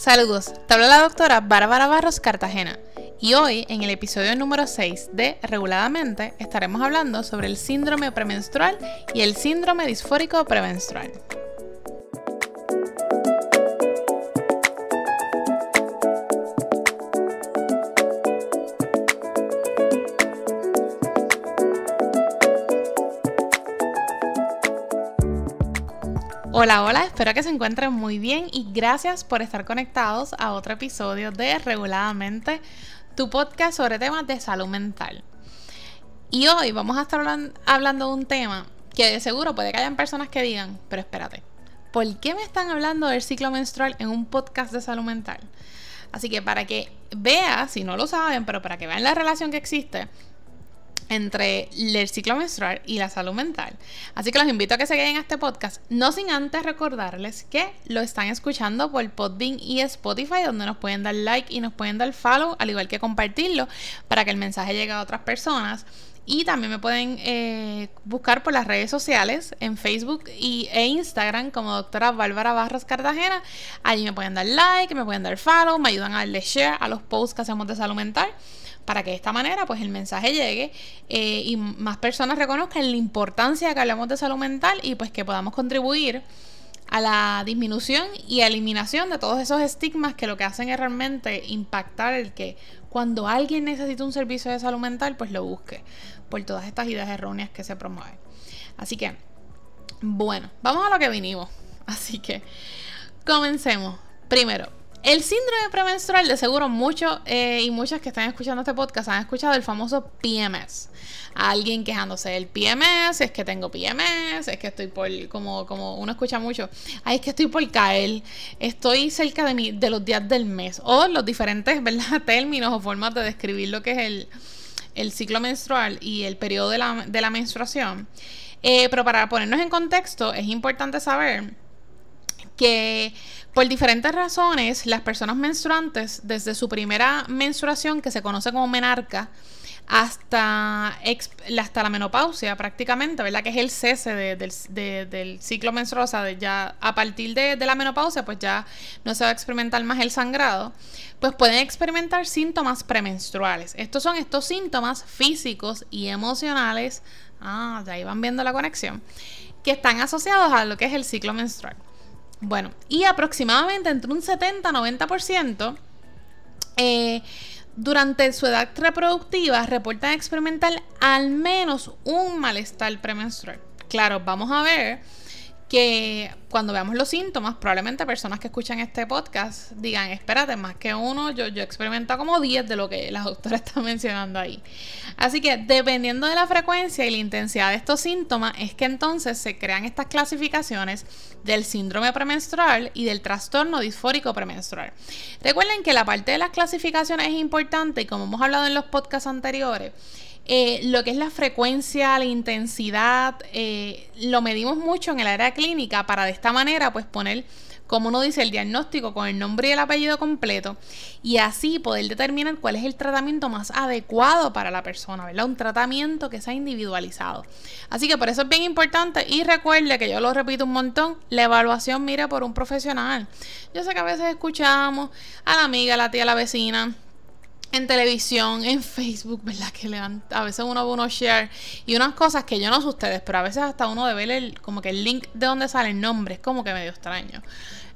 Saludos, te habla la doctora Bárbara Barros Cartagena y hoy en el episodio número 6 de Reguladamente estaremos hablando sobre el síndrome premenstrual y el síndrome disfórico premenstrual. Hola, hola, espero que se encuentren muy bien y gracias por estar conectados a otro episodio de Reguladamente, tu podcast sobre temas de salud mental. Y hoy vamos a estar hablando de un tema que de seguro puede que hayan personas que digan, pero espérate, ¿por qué me están hablando del ciclo menstrual en un podcast de salud mental? Así que para que veas, si no lo saben, pero para que vean la relación que existe, entre el ciclo menstrual y la salud mental. Así que los invito a que se queden a este podcast, no sin antes recordarles que lo están escuchando por Podbean y Spotify, donde nos pueden dar like y nos pueden dar follow, al igual que compartirlo, para que el mensaje llegue a otras personas. Y también me pueden eh, buscar por las redes sociales, en Facebook y, e Instagram como doctora Bárbara Barros Cartagena. Allí me pueden dar like, me pueden dar follow, me ayudan a darle share a los posts que hacemos de salud mental para que de esta manera pues el mensaje llegue eh, y más personas reconozcan la importancia de que hablemos de salud mental y pues que podamos contribuir a la disminución y eliminación de todos esos estigmas que lo que hacen es realmente impactar el que cuando alguien necesita un servicio de salud mental pues lo busque por todas estas ideas erróneas que se promueven. Así que, bueno, vamos a lo que vinimos. Así que, comencemos. Primero, el síndrome premenstrual, de seguro muchos eh, y muchas que están escuchando este podcast han escuchado el famoso PMS. Alguien quejándose del PMS, es que tengo PMS, es que estoy por, como, como uno escucha mucho, es que estoy por caer, estoy cerca de, mi, de los días del mes, o los diferentes ¿verdad? términos o formas de describir lo que es el, ciclo menstrual y el periodo de la, menstruación. Eh, pero para ponernos en contexto, es importante saber que por diferentes razones, las personas menstruantes, desde su primera menstruación, que se conoce como menarca, hasta, hasta la menopausia prácticamente, ¿verdad? Que es el cese del ciclo menstrual, o sea, ya a partir de, la menopausia, pues ya no se va a experimentar más el sangrado, pues pueden experimentar síntomas premenstruales. Estos son estos síntomas físicos y emocionales, ah, ya van viendo la conexión, que están asociados a lo que es el ciclo menstrual. Bueno, y aproximadamente entre un 70-90% eh, durante su edad reproductiva reportan experimentar al menos un malestar premenstrual. Claro, vamos a ver que cuando veamos los síntomas, probablemente personas que escuchan este podcast digan, espérate, más que uno, yo, yo experimento como 10 de lo que la doctora está mencionando ahí. Así que dependiendo de la frecuencia y la intensidad de estos síntomas, es que entonces se crean estas clasificaciones del síndrome premenstrual y del trastorno disfórico premenstrual. Recuerden que la parte de las clasificaciones es importante y como hemos hablado en los podcasts anteriores, eh, lo que es la frecuencia, la intensidad, eh, lo medimos mucho en el área clínica para de esta manera pues poner, como uno dice, el diagnóstico con el nombre y el apellido completo y así poder determinar cuál es el tratamiento más adecuado para la persona, ¿verdad? Un tratamiento que sea individualizado. Así que por eso es bien importante y recuerde que yo lo repito un montón, la evaluación mira por un profesional. Yo sé que a veces escuchamos a la amiga, a la tía, a la vecina en televisión, en Facebook, ¿verdad? Que le a veces uno ve unos share y unas cosas que yo no sé ustedes, pero a veces hasta uno de ver el, como que el link de donde sale el nombre es como que medio extraño.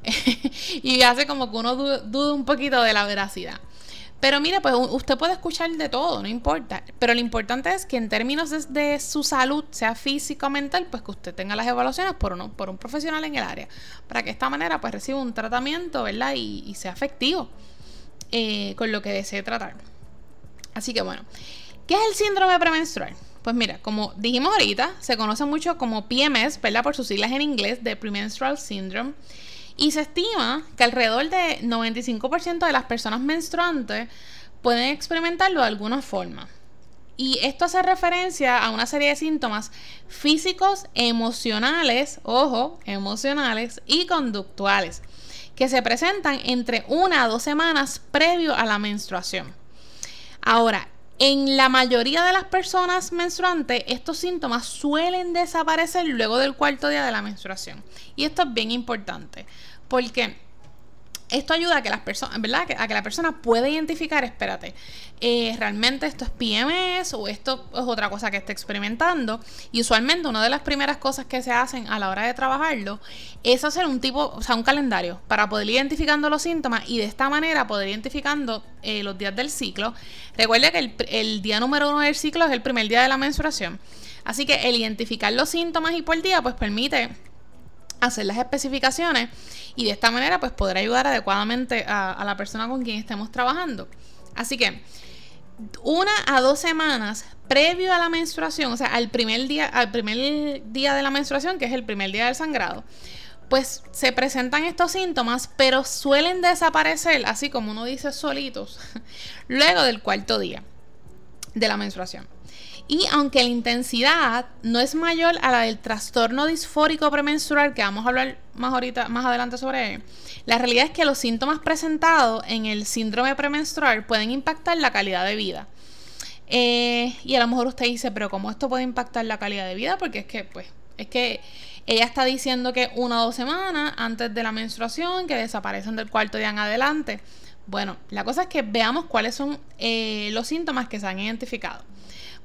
y hace como que uno dude, un poquito de la veracidad. Pero mire, pues usted puede escuchar de todo, no importa. Pero lo importante es que en términos de, su salud, sea físico o mental, pues que usted tenga las evaluaciones por, uno, por un profesional en el área. Para que de esta manera pues reciba un tratamiento, ¿verdad? Y sea efectivo. Eh, con lo que desee tratar. Así que bueno, ¿qué es el síndrome premenstrual? Pues mira, como dijimos ahorita, se conoce mucho como PMS, ¿verdad? Por sus siglas en inglés, de Premenstrual Syndrome. Y se estima que alrededor de 95% de las personas menstruantes pueden experimentarlo de alguna forma. Y esto hace referencia a una serie de síntomas físicos, emocionales, ojo, emocionales y conductuales que se presentan entre una a dos semanas previo a la menstruación. Ahora, en la mayoría de las personas menstruantes, estos síntomas suelen desaparecer luego del cuarto día de la menstruación. Y esto es bien importante, porque esto ayuda a que las personas, ¿verdad? A que la persona pueda identificar, espérate, eh, realmente esto es PMS o esto es otra cosa que está experimentando. Y usualmente una de las primeras cosas que se hacen a la hora de trabajarlo es hacer un tipo, o sea, un calendario para poder ir identificando los síntomas y de esta manera poder identificando eh, los días del ciclo. Recuerde que el, el día número uno del ciclo es el primer día de la menstruación. Así que el identificar los síntomas y por día pues permite hacer las especificaciones y de esta manera pues poder ayudar adecuadamente a, la persona con quien estemos trabajando. Así que una a dos semanas previo a la menstruación, o sea, al primer día, al primer día de la menstruación, que es el primer día del sangrado, pues se presentan estos síntomas, pero suelen desaparecer, así como uno dice solitos, luego del cuarto día de la menstruación. Y aunque la intensidad no es mayor a la del trastorno disfórico premenstrual, que vamos a hablar más ahorita, más adelante sobre él, la realidad es que los síntomas presentados en el síndrome premenstrual pueden impactar la calidad de vida. Eh, y a lo mejor usted dice, pero ¿cómo esto puede impactar la calidad de vida? Porque es que, pues, es que ella está diciendo que una o dos semanas antes de la menstruación, que desaparecen del cuarto día en adelante. Bueno, la cosa es que veamos cuáles son eh, los síntomas que se han identificado.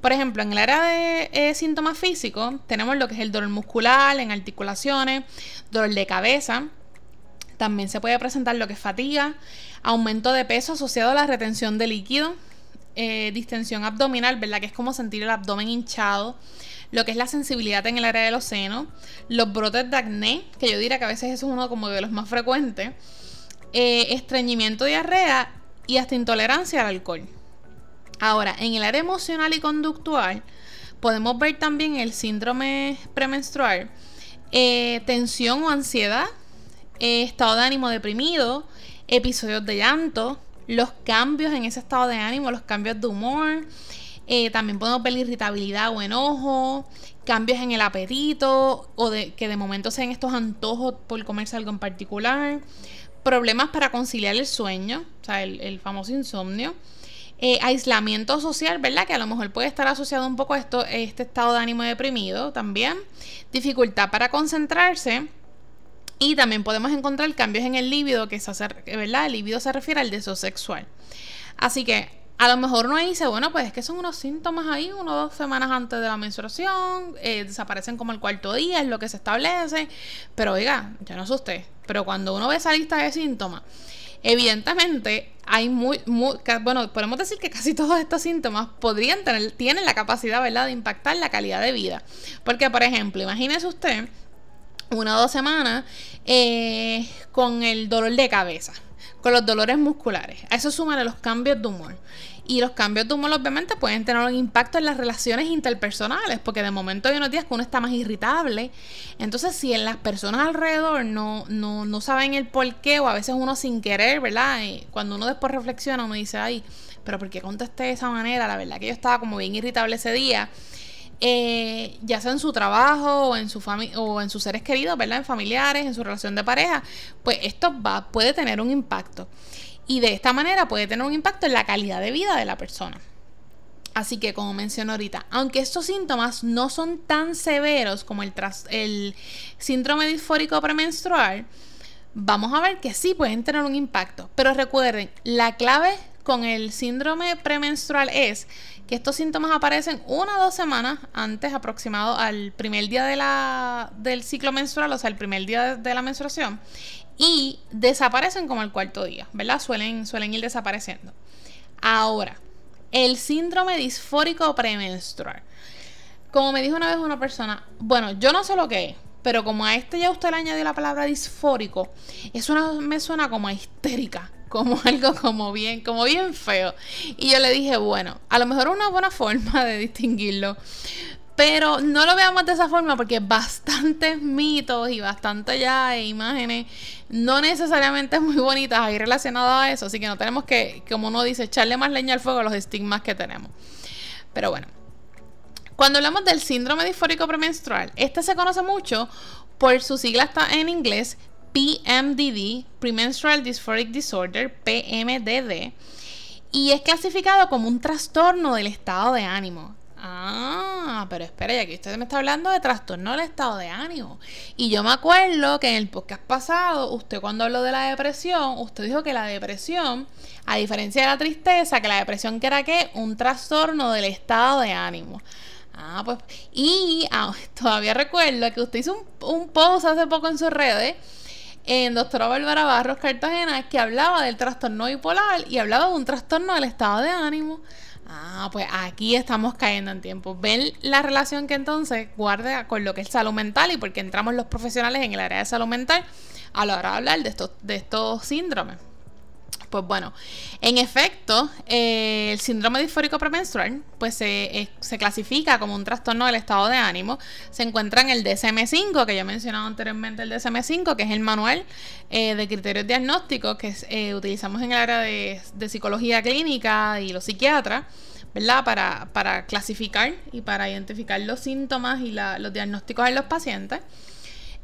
Por ejemplo, en el área de eh, síntomas físicos tenemos lo que es el dolor muscular, en articulaciones, dolor de cabeza. También se puede presentar lo que es fatiga, aumento de peso asociado a la retención de líquido, eh, distensión abdominal, ¿verdad? Que es como sentir el abdomen hinchado, lo que es la sensibilidad en el área de los senos, los brotes de acné, que yo diría que a veces eso es uno como de los más frecuentes, eh, estreñimiento, diarrea y hasta intolerancia al alcohol. Ahora, en el área emocional y conductual, podemos ver también el síndrome premenstrual, eh, tensión o ansiedad, eh, estado de ánimo deprimido, episodios de llanto, los cambios en ese estado de ánimo, los cambios de humor. Eh, también podemos ver irritabilidad o enojo, cambios en el apetito o de que de momento sean estos antojos por comerse algo en particular, problemas para conciliar el sueño, o sea, el famoso insomnio eh, aislamiento social, ¿verdad? Que a lo mejor puede estar asociado un poco a esto, este estado de ánimo deprimido también. Dificultad para concentrarse. Y también podemos encontrar cambios en el líbido, que se hace, ¿verdad? El líbido se refiere al deseo sexual. Así que a lo mejor uno dice, bueno, pues es que son unos síntomas ahí, uno o dos semanas antes de la menstruación, eh, desaparecen como el cuarto día, es lo que se establece. Pero oiga, ya no usted. Pero cuando uno ve esa lista de síntomas, Evidentemente, hay muy, bueno, podemos decir que casi todos estos síntomas podrían tener, tienen la capacidad, ¿verdad?, de impactar la calidad de vida. Porque, por ejemplo, imagínese usted una o dos semanas eh, con el dolor de cabeza, con los dolores musculares. A eso suman los cambios de humor. Y los cambios de humor obviamente pueden tener un impacto en las relaciones interpersonales, porque de momento hay unos días que uno está más irritable. Entonces, si en las personas alrededor no, no, no saben el por qué, o a veces uno sin querer, ¿verdad? Y cuando uno después reflexiona, uno dice, ay, pero ¿por qué contesté de esa manera? La verdad que yo estaba como bien irritable ese día. Eh, ya sea en su trabajo o en su o en sus seres queridos, ¿verdad? En familiares, en su relación de pareja, pues esto va, puede tener un impacto y de esta manera puede tener un impacto en la calidad de vida de la persona. Así que, como mencioné ahorita, aunque estos síntomas no son tan severos como el, el síndrome disfórico premenstrual, vamos a ver que sí pueden tener un impacto. Pero recuerden, la clave con el síndrome premenstrual es que estos síntomas aparecen una o dos semanas antes, aproximado al primer día de la, del ciclo menstrual, o sea, el primer día de la menstruación, y desaparecen como el cuarto día, ¿verdad? Suelen, suelen ir desapareciendo. Ahora, el síndrome disfórico premenstrual. Como me dijo una vez una persona, bueno, yo no sé lo que es, pero como a este ya usted le añadió la palabra disfórico, eso me suena como a histérica, como algo como bien, como bien feo. Y yo le dije, bueno, a lo mejor una buena forma de distinguirlo pero no lo veamos de esa forma porque bastantes mitos y bastante ya imágenes no necesariamente muy bonitas ahí relacionadas a eso. Así que no tenemos que, como uno dice, echarle más leña al fuego a los estigmas que tenemos. Pero bueno. Cuando hablamos del síndrome disfórico premenstrual, este se conoce mucho por su sigla está en inglés PMDD, Premenstrual Dysphoric Disorder, PMDD, y es clasificado como un trastorno del estado de ánimo. Ah, pero espera, ya que usted me está hablando de trastorno del estado de ánimo. Y yo me acuerdo que en el podcast pasado, usted cuando habló de la depresión, usted dijo que la depresión, a diferencia de la tristeza, que la depresión que era qué, un trastorno del estado de ánimo. Ah, pues, y ah, todavía recuerdo que usted hizo un, un post hace poco en sus redes en doctora Bárbara Barros Cartagena que hablaba del trastorno bipolar y hablaba de un trastorno del estado de ánimo. Ah, pues aquí estamos cayendo en tiempo. Ven la relación que entonces guarda con lo que es salud mental y porque entramos los profesionales en el área de salud mental a la hora de hablar de estos, de estos síndromes. Pues bueno, en efecto, eh, el síndrome disfórico premenstrual pues se, eh, se, clasifica como un trastorno del estado de ánimo. Se encuentra en el DSM-5, que ya he mencionado anteriormente el DSM-5, que es el manual eh, de criterios diagnósticos que utilizamos en el área de, psicología clínica y los psiquiatras. ¿verdad? Para, para clasificar y para identificar los síntomas y los diagnósticos en los pacientes.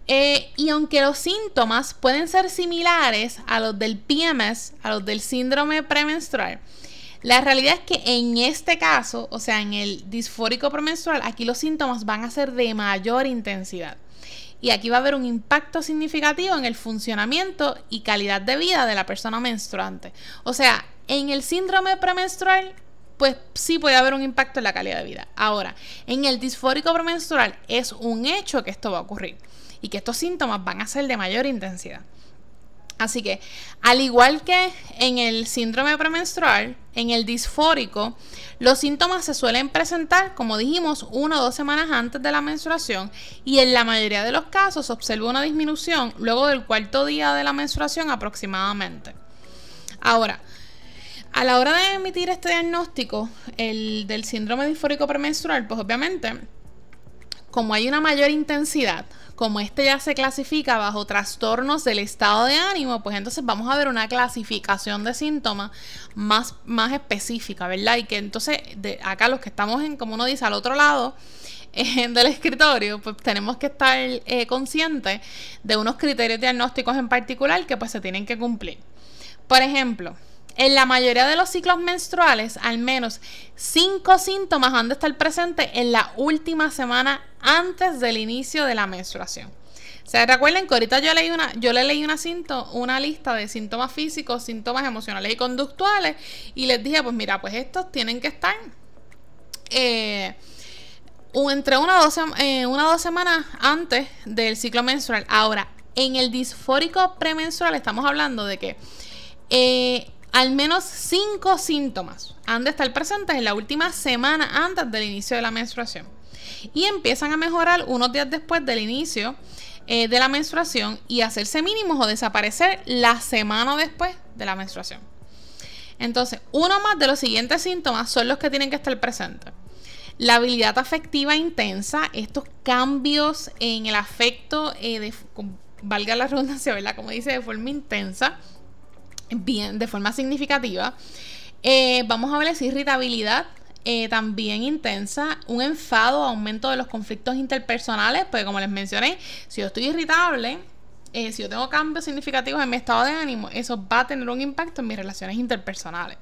Eh, y aunque los síntomas pueden ser similares a los del PMS, a los del síndrome premenstrual, la realidad es que en este caso, o sea, en el disfórico premenstrual, aquí los síntomas van a ser de mayor intensidad. Y aquí va a haber un impacto significativo en el funcionamiento y calidad de vida de la persona menstruante. O sea, en el síndrome premenstrual, pues sí puede haber un impacto en la calidad de vida. Ahora, en el disfórico premenstrual es un hecho que esto va a ocurrir y que estos síntomas van a ser de mayor intensidad. Así que, al igual que en el síndrome premenstrual, en el disfórico, los síntomas se suelen presentar, como dijimos, una o dos semanas antes de la menstruación y en la mayoría de los casos se observa una disminución luego del cuarto día de la menstruación aproximadamente. Ahora, a la hora de emitir este diagnóstico el, del síndrome disfórico premenstrual, pues obviamente, como hay una mayor intensidad, como este ya se clasifica bajo trastornos del estado de ánimo, pues entonces vamos a ver una clasificación de síntomas más, más específica, ¿verdad? Y que entonces acá los que estamos en, como uno dice, al otro lado eh, del escritorio, pues tenemos que estar eh, conscientes de unos criterios diagnósticos en particular que pues se tienen que cumplir. Por ejemplo, en la mayoría de los ciclos menstruales, al menos cinco síntomas han de estar presentes en la última semana antes del inicio de la menstruación. ¿Se recuerden que ahorita yo leí una, yo le leí una, lista de síntomas físicos, síntomas emocionales y conductuales y les dije, pues mira, pues estos tienen que estar eh, entre eh, una o dos semanas antes del ciclo menstrual. Ahora, en el disfórico premenstrual estamos hablando de que eh, al menos cinco síntomas han de estar presentes en la última semana antes del inicio de la menstruación. Y empiezan a mejorar unos días después del inicio eh, de la menstruación y hacerse mínimos o desaparecer la semana después de la menstruación. Entonces, uno más de los siguientes síntomas son los que tienen que estar presentes. La habilidad afectiva intensa, estos cambios en el afecto, eh, valga la redundancia, ¿verdad? Como dice, de forma intensa bien, de forma significativa. Eh, vamos a ver irritabilidad eh, también intensa, un enfado, aumento de los conflictos interpersonales, pues como les mencioné, si yo estoy irritable, eh, si yo tengo cambios significativos en mi estado de ánimo, eso va a tener un impacto en mis relaciones interpersonales.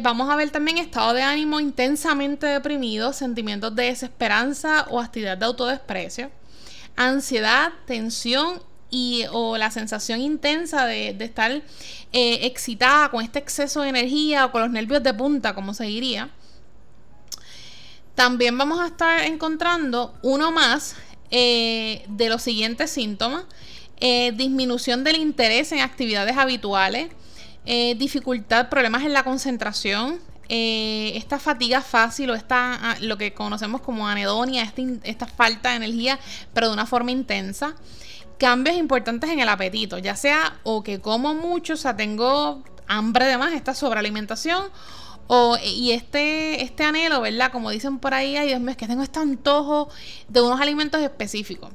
vamos a ver también estado de ánimo intensamente deprimido, sentimientos de desesperanza o actividad de autodesprecio, ansiedad, tensión y, o la sensación intensa de, estar eh, excitada con este exceso de energía o con los nervios de punta, como se diría. También vamos a estar encontrando uno más eh, de los siguientes síntomas. Eh, disminución del interés en actividades habituales, dificultad, problemas en la concentración, esta fatiga fácil o esta, ah, lo que conocemos como anedonia, esta falta de energía, pero de una forma intensa cambios importantes en el apetito, ya sea o que como mucho, o sea, tengo hambre de más, esta sobrealimentación, o, y este, este anhelo, ¿verdad? Como dicen por ahí, ay Dios mío, es que tengo este antojo de unos alimentos específicos.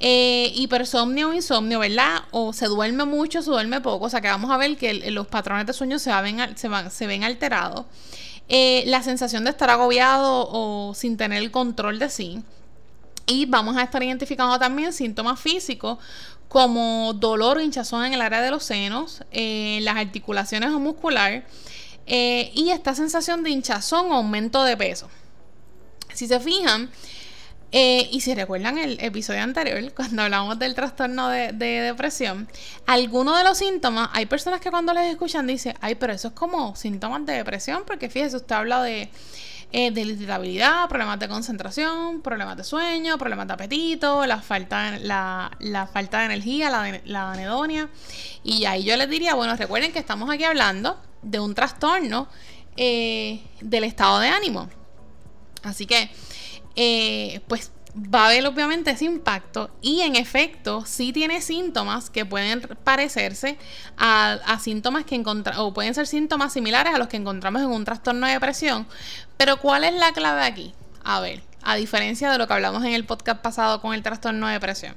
Eh, hipersomnio o insomnio, ¿verdad? O se duerme mucho, se duerme poco, o sea que vamos a ver que los patrones de sueño se, ven, se, ven alterados. Eh, la sensación de estar agobiado o sin tener el control de sí. Y vamos a estar identificando también síntomas físicos como dolor o hinchazón en el área de los senos, en eh, las articulaciones o muscular, eh, y esta sensación de hinchazón o aumento de peso. Si se fijan, eh, y si recuerdan el episodio anterior, cuando hablamos del trastorno de, depresión, algunos de los síntomas, hay personas que cuando les escuchan dicen, ay, pero eso es como síntomas de depresión, porque fíjese, usted habla de, eh, de irritabilidad, problemas de concentración, problemas de sueño, problemas de apetito, la falta de, la, falta de energía, la, la anedonia. Y ahí yo les diría, bueno, recuerden que estamos aquí hablando de un trastorno eh, del estado de ánimo. Así que eh, pues va a haber obviamente ese impacto y en efecto sí tiene síntomas que pueden parecerse a, síntomas que encontramos o pueden ser síntomas similares a los que encontramos en un trastorno de depresión. Pero ¿cuál es la clave aquí? A ver, a diferencia de lo que hablamos en el podcast pasado con el trastorno de depresión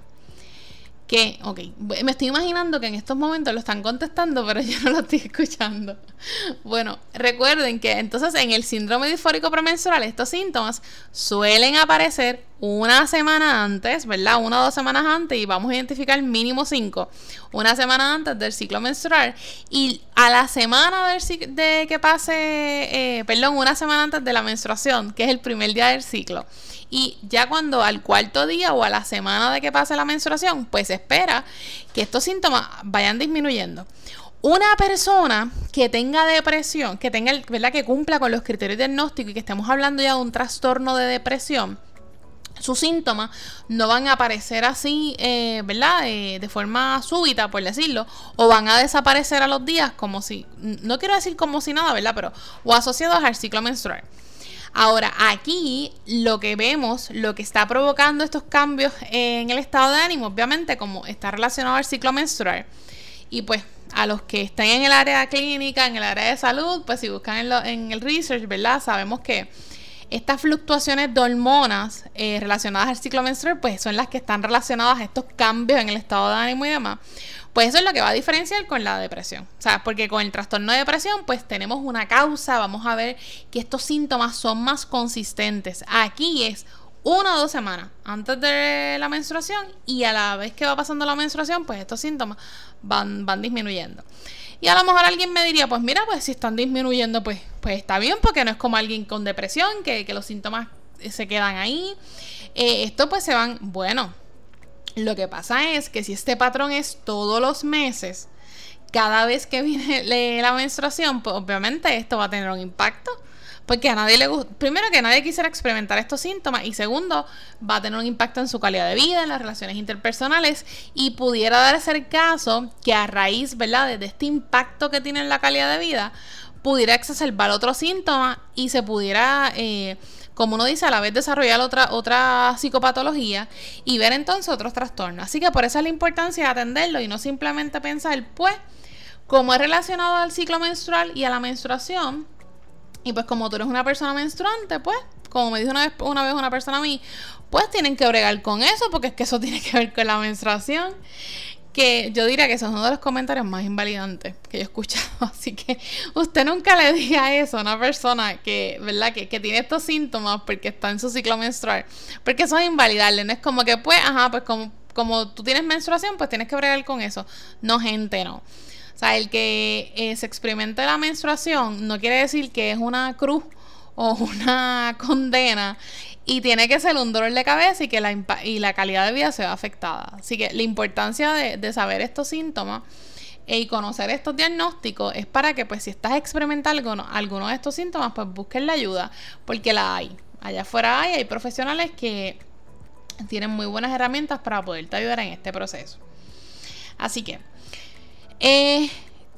que, ok, me estoy imaginando que en estos momentos lo están contestando, pero yo no lo estoy escuchando. Bueno, recuerden que entonces en el síndrome disfórico premenstrual estos síntomas suelen aparecer una semana antes, ¿verdad? Una o dos semanas antes y vamos a identificar mínimo cinco. Una semana antes del ciclo menstrual y a la semana de que pase, eh, perdón, una semana antes de la menstruación, que es el primer día del ciclo. Y ya cuando al cuarto día o a la semana de que pase la menstruación, pues se espera que estos síntomas vayan disminuyendo. Una persona que tenga depresión, que tenga, ¿verdad? Que cumpla con los criterios diagnósticos y que estemos hablando ya de un trastorno de depresión, sus síntomas no van a aparecer así, eh, ¿verdad? de forma súbita, por decirlo, o van a desaparecer a los días como si, no quiero decir como si nada, ¿verdad? Pero, o asociados al ciclo menstrual. Ahora, aquí lo que vemos, lo que está provocando estos cambios en el estado de ánimo, obviamente como está relacionado al ciclo menstrual, y pues a los que estén en el área clínica, en el área de salud, pues si buscan en, el research, ¿verdad? Sabemos que estas fluctuaciones de hormonas eh, relacionadas al ciclo menstrual, pues son las que están relacionadas a estos cambios en el estado de ánimo y demás. Pues eso es lo que va a diferenciar con la depresión. O sea, porque con el trastorno de depresión, pues tenemos una causa, vamos a ver que estos síntomas son más consistentes. Aquí es una o dos semanas antes de la menstruación y a la vez que va pasando la menstruación, pues estos síntomas van, van disminuyendo. Y a lo mejor alguien me diría, pues mira, pues si están disminuyendo, pues, pues está bien, porque no es como alguien con depresión, que, los síntomas se quedan ahí. Eh, esto pues se van, bueno, lo que pasa es que si este patrón es todos los meses, cada vez que viene la menstruación, pues obviamente esto va a tener un impacto. Porque a nadie le gusta, primero que nadie quisiera experimentar estos síntomas y segundo, va a tener un impacto en su calidad de vida, en las relaciones interpersonales y pudiera darse el caso que a raíz, ¿verdad?, de este impacto que tiene en la calidad de vida, pudiera exacerbar otro síntoma y se pudiera eh, como uno dice, a la vez desarrollar otra, otra psicopatología y ver entonces otros trastornos. Así que por eso es la importancia de atenderlo y no simplemente pensar, pues, como es relacionado al ciclo menstrual y a la menstruación, y pues como tú eres una persona menstruante, pues, como me dijo una vez, una vez una persona a mí, pues tienen que bregar con eso, porque es que eso tiene que ver con la menstruación que yo diría que son uno de los comentarios más invalidantes que yo he escuchado. Así que usted nunca le diga eso a una persona que, ¿verdad? Que, tiene estos síntomas porque está en su ciclo menstrual. Porque eso es invalidarle. No es como que, pues, ajá, pues como, como tú tienes menstruación, pues tienes que bregar con eso. No, gente, no. O sea, el que eh, se experimente la menstruación no quiere decir que es una cruz o una condena y tiene que ser un dolor de cabeza y que la, y la calidad de vida se ve afectada. Así que la importancia de, saber estos síntomas y conocer estos diagnósticos es para que pues si estás experimentando alguno, de estos síntomas pues busques la ayuda porque la hay. Allá afuera hay, hay profesionales que tienen muy buenas herramientas para poderte ayudar en este proceso. Así que eh,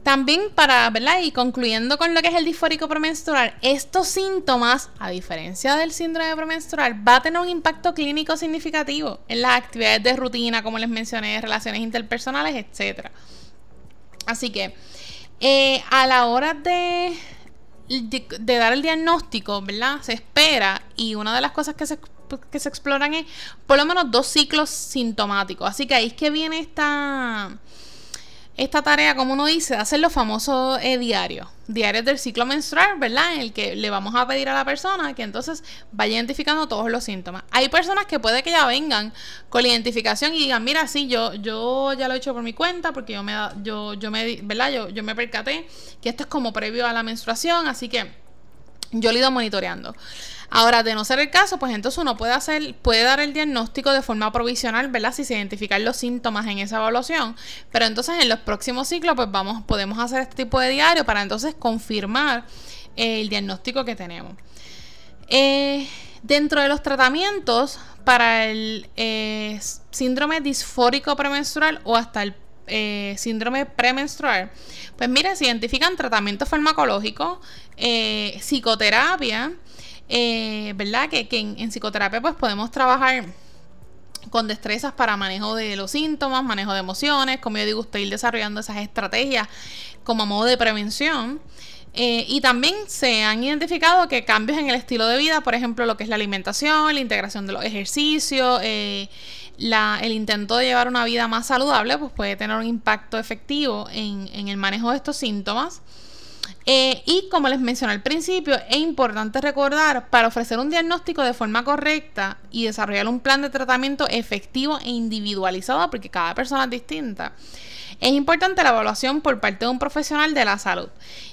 también para, ¿verdad? Y concluyendo con lo que es el disfórico premenstrual, estos síntomas, a diferencia del síndrome premenstrual, va a tener un impacto clínico significativo en las actividades de rutina, como les mencioné, relaciones interpersonales, etc. Así que, eh, a la hora de, dar el diagnóstico, ¿verdad? Se espera, y una de las cosas que se, que se exploran es por lo menos dos ciclos sintomáticos. Así que ahí es que viene esta esta tarea, como uno dice, de hacer los famosos eh, diarios, diarios del ciclo menstrual, ¿verdad? En el que le vamos a pedir a la persona que entonces vaya identificando todos los síntomas. Hay personas que puede que ya vengan con la identificación y digan, mira, sí, yo, yo ya lo he hecho por mi cuenta porque yo me, yo, yo me, ¿verdad? Yo, yo me percaté que esto es como previo a la menstruación, así que yo lo he ido monitoreando. Ahora, de no ser el caso, pues entonces uno puede hacer, puede dar el diagnóstico de forma provisional, ¿verdad? Si se identifican los síntomas en esa evaluación. Pero entonces en los próximos ciclos, pues vamos, podemos hacer este tipo de diario para entonces confirmar el diagnóstico que tenemos. Eh, dentro de los tratamientos para el eh, síndrome disfórico premenstrual o hasta el eh, síndrome premenstrual, pues mira, se identifican tratamientos farmacológicos, psicoterapia, ¿verdad? Que, en, en, psicoterapia pues podemos trabajar con destrezas para manejo de los síntomas, manejo de emociones, como yo digo, usted ir desarrollando esas estrategias como modo de prevención. Eh, y también se han identificado que cambios en el estilo de vida, por ejemplo, lo que es la alimentación, la integración de los ejercicios, eh, el intento de llevar una vida más saludable, pues puede tener un impacto efectivo en, el manejo de estos síntomas. Eh, y como les mencioné al principio, es importante recordar para ofrecer un diagnóstico de forma correcta y desarrollar un plan de tratamiento efectivo e individualizado, porque cada persona es distinta es importante la evaluación por parte de un profesional de la salud,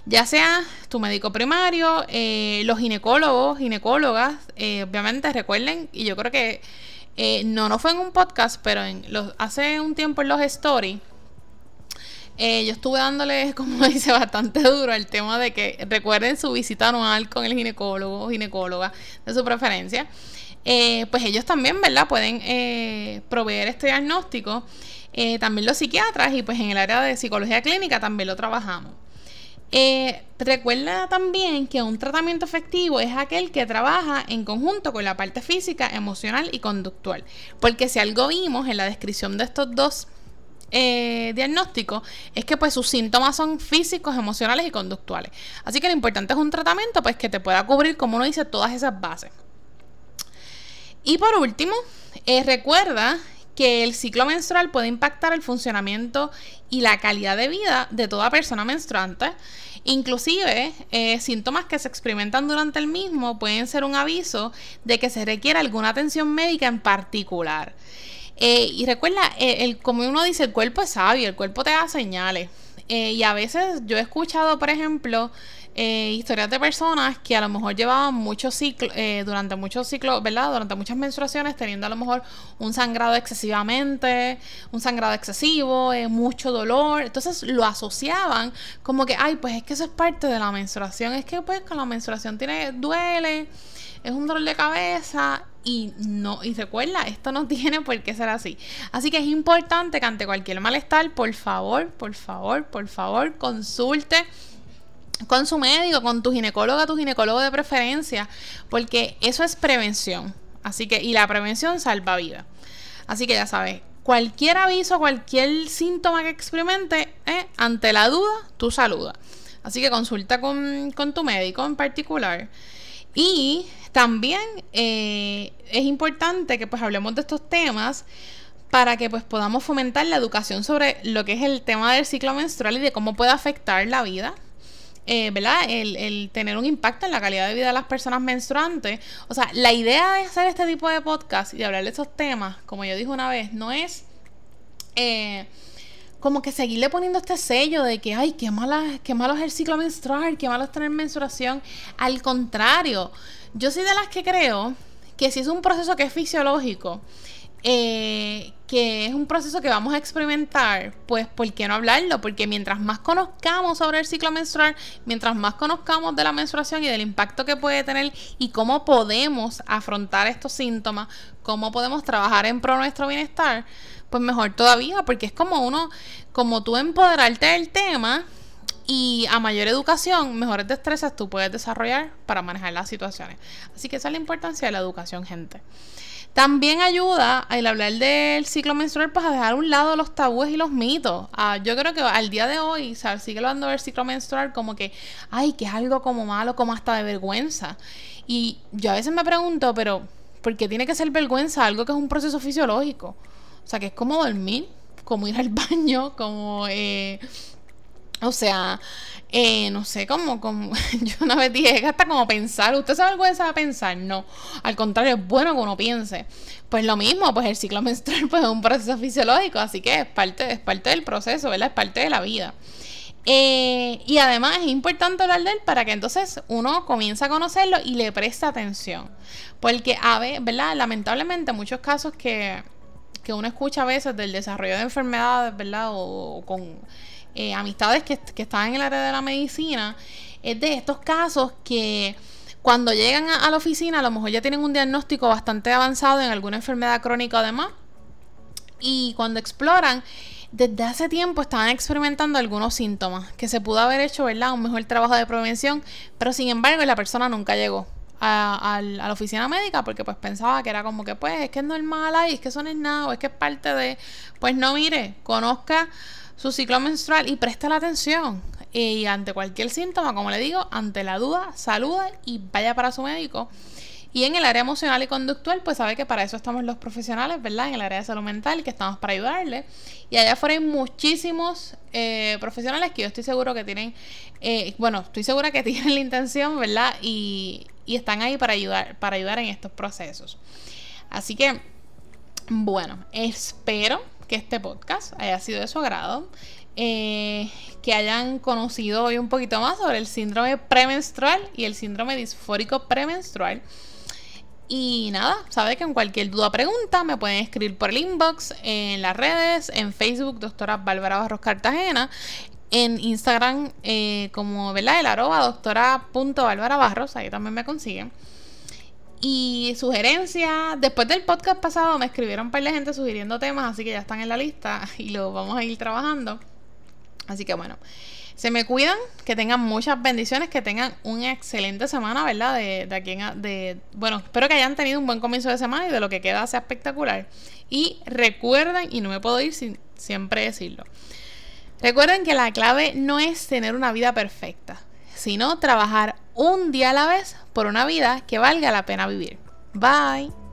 ya sea tu médico primario, eh, los ginecólogos, ginecólogas, eh, obviamente recuerden, y yo creo que eh, no, no fue en un podcast, pero en los, hace un tiempo en los stories, yo estuve dándole, como dice, bastante duro al tema de que recuerden su visita anual con el ginecólogo o ginecóloga de su preferencia. pues ellos también, ¿verdad? Pueden proveer este diagnóstico eh, también los psiquiatras y pues en el área de psicología clínica también lo trabajamos. Eh, recuerda también que un tratamiento efectivo es aquel que trabaja en conjunto con la parte física, emocional y conductual. Porque si algo vimos en la descripción de estos dos eh, diagnósticos es que pues sus síntomas son físicos, emocionales y conductuales. Así que lo importante es un tratamiento pues que te pueda cubrir, como uno dice, todas esas bases. Y por último, recuerda que el ciclo menstrual puede impactar el funcionamiento y la calidad de vida de toda persona menstruante. Inclusive, eh, síntomas que se experimentan durante el mismo pueden ser un aviso de que se requiere alguna atención médica en particular. Eh, y recuerda, eh, como uno dice, el cuerpo es sabio, el cuerpo te da señales. y a veces yo he escuchado, por ejemplo, eh, historias de personas que a lo mejor llevaban muchos ciclos, eh, durante muchos ciclos, ¿verdad? Durante muchas menstruaciones, teniendo a lo mejor un sangrado excesivamente, un sangrado excesivo, eh, mucho dolor. Entonces lo asociaban como que, ay, pues es que eso es parte de la menstruación. Es que pues con la menstruación tiene, duele, es un dolor de cabeza y no, y recuerda, esto no tiene por qué ser así. Así que es importante que ante cualquier malestar, por favor, por favor, por favor, consulte con su médico, con tu ginecóloga, tu ginecólogo de preferencia, porque eso es prevención. Así que, y la prevención salva vida. Así que ya sabes, cualquier aviso, cualquier síntoma que experimente, eh, ante la duda, tú saluda. Así que consulta con, tu médico en particular. Y también eh, es importante que pues hablemos de estos temas para que pues podamos fomentar la educación sobre lo que es el tema del ciclo menstrual y de cómo puede afectar la vida eh, ¿verdad? El, tener un impacto en la calidad de vida de las personas menstruantes. O sea, la idea de hacer este tipo de podcast y de hablar de estos temas, como yo dije una vez, no es eh, como que seguirle poniendo este sello de que, ay, qué, mala, qué malo es el ciclo menstrual, qué malo es tener menstruación. Al contrario, yo soy de las que creo que si es un proceso que es fisiológico, eh, que es un proceso que vamos a experimentar, pues ¿por qué no hablarlo? Porque mientras más conozcamos sobre el ciclo menstrual, mientras más conozcamos de la menstruación y del impacto que puede tener y cómo podemos afrontar estos síntomas, cómo podemos trabajar en pro nuestro bienestar, pues mejor todavía, porque es como uno, como tú empoderarte del tema y a mayor educación, mejores destrezas tú puedes desarrollar para manejar las situaciones. Así que esa es la importancia de la educación, gente. También ayuda al hablar del ciclo menstrual pues a dejar a un lado los tabúes y los mitos. Ah, yo creo que al día de hoy ¿sabes? sigue hablando del ciclo menstrual como que, ay, que es algo como malo, como hasta de vergüenza. Y yo a veces me pregunto, pero ¿por qué tiene que ser vergüenza algo que es un proceso fisiológico? O sea, que es como dormir, como ir al baño, como... Eh, o sea, eh, no sé, como, como yo una vez dije, hasta como pensar, ¿usted sabe algo de sabe pensar? No, al contrario, es bueno que uno piense. Pues lo mismo, pues el ciclo menstrual pues, es un proceso fisiológico, así que es parte, es parte del proceso, ¿verdad? Es parte de la vida. Eh, y además es importante hablar de él para que entonces uno comience a conocerlo y le preste atención. Porque a ver, ¿verdad? Lamentablemente muchos casos que, que uno escucha a veces del desarrollo de enfermedades, ¿verdad? O, con eh, amistades que, que están en el área de la medicina, es de estos casos que cuando llegan a, la oficina a lo mejor ya tienen un diagnóstico bastante avanzado en alguna enfermedad crónica además. Y cuando exploran, desde hace tiempo estaban experimentando algunos síntomas que se pudo haber hecho, ¿verdad? Un mejor trabajo de prevención, pero sin embargo la persona nunca llegó a, la oficina médica porque pues pensaba que era como que pues es que es normal ahí, es que eso no es nada, o es que es parte de... Pues no, mire, conozca su ciclo menstrual y preste la atención. Y ante cualquier síntoma, como le digo, ante la duda, saluda y vaya para su médico. Y en el área emocional y conductual, pues sabe que para eso estamos los profesionales, ¿verdad? En el área de salud mental, que estamos para ayudarle. Y allá afuera hay muchísimos eh, profesionales que yo estoy seguro que tienen, eh, bueno, estoy segura que tienen la intención, ¿verdad? Y, y están ahí para ayudar, para ayudar en estos procesos. Así que, bueno, espero que este podcast haya sido de su agrado. Eh, que hayan conocido hoy un poquito más sobre el síndrome premenstrual y el síndrome disfórico premenstrual. Y nada, sabe que en cualquier duda o pregunta me pueden escribir por el inbox, en las redes, en Facebook, doctora Bárbara Barros Cartagena, en Instagram eh, como, ¿verdad? El arroba doctora.bárbara Barros, ahí también me consiguen. Y sugerencias, después del podcast pasado me escribieron un par de gente sugiriendo temas, así que ya están en la lista y lo vamos a ir trabajando. Así que bueno, se me cuidan, que tengan muchas bendiciones, que tengan una excelente semana, ¿verdad? De, de aquí en, de, bueno, espero que hayan tenido un buen comienzo de semana y de lo que queda sea espectacular. Y recuerden, y no me puedo ir sin siempre decirlo, recuerden que la clave no es tener una vida perfecta, sino trabajar un día a la vez por una vida que valga la pena vivir. Bye.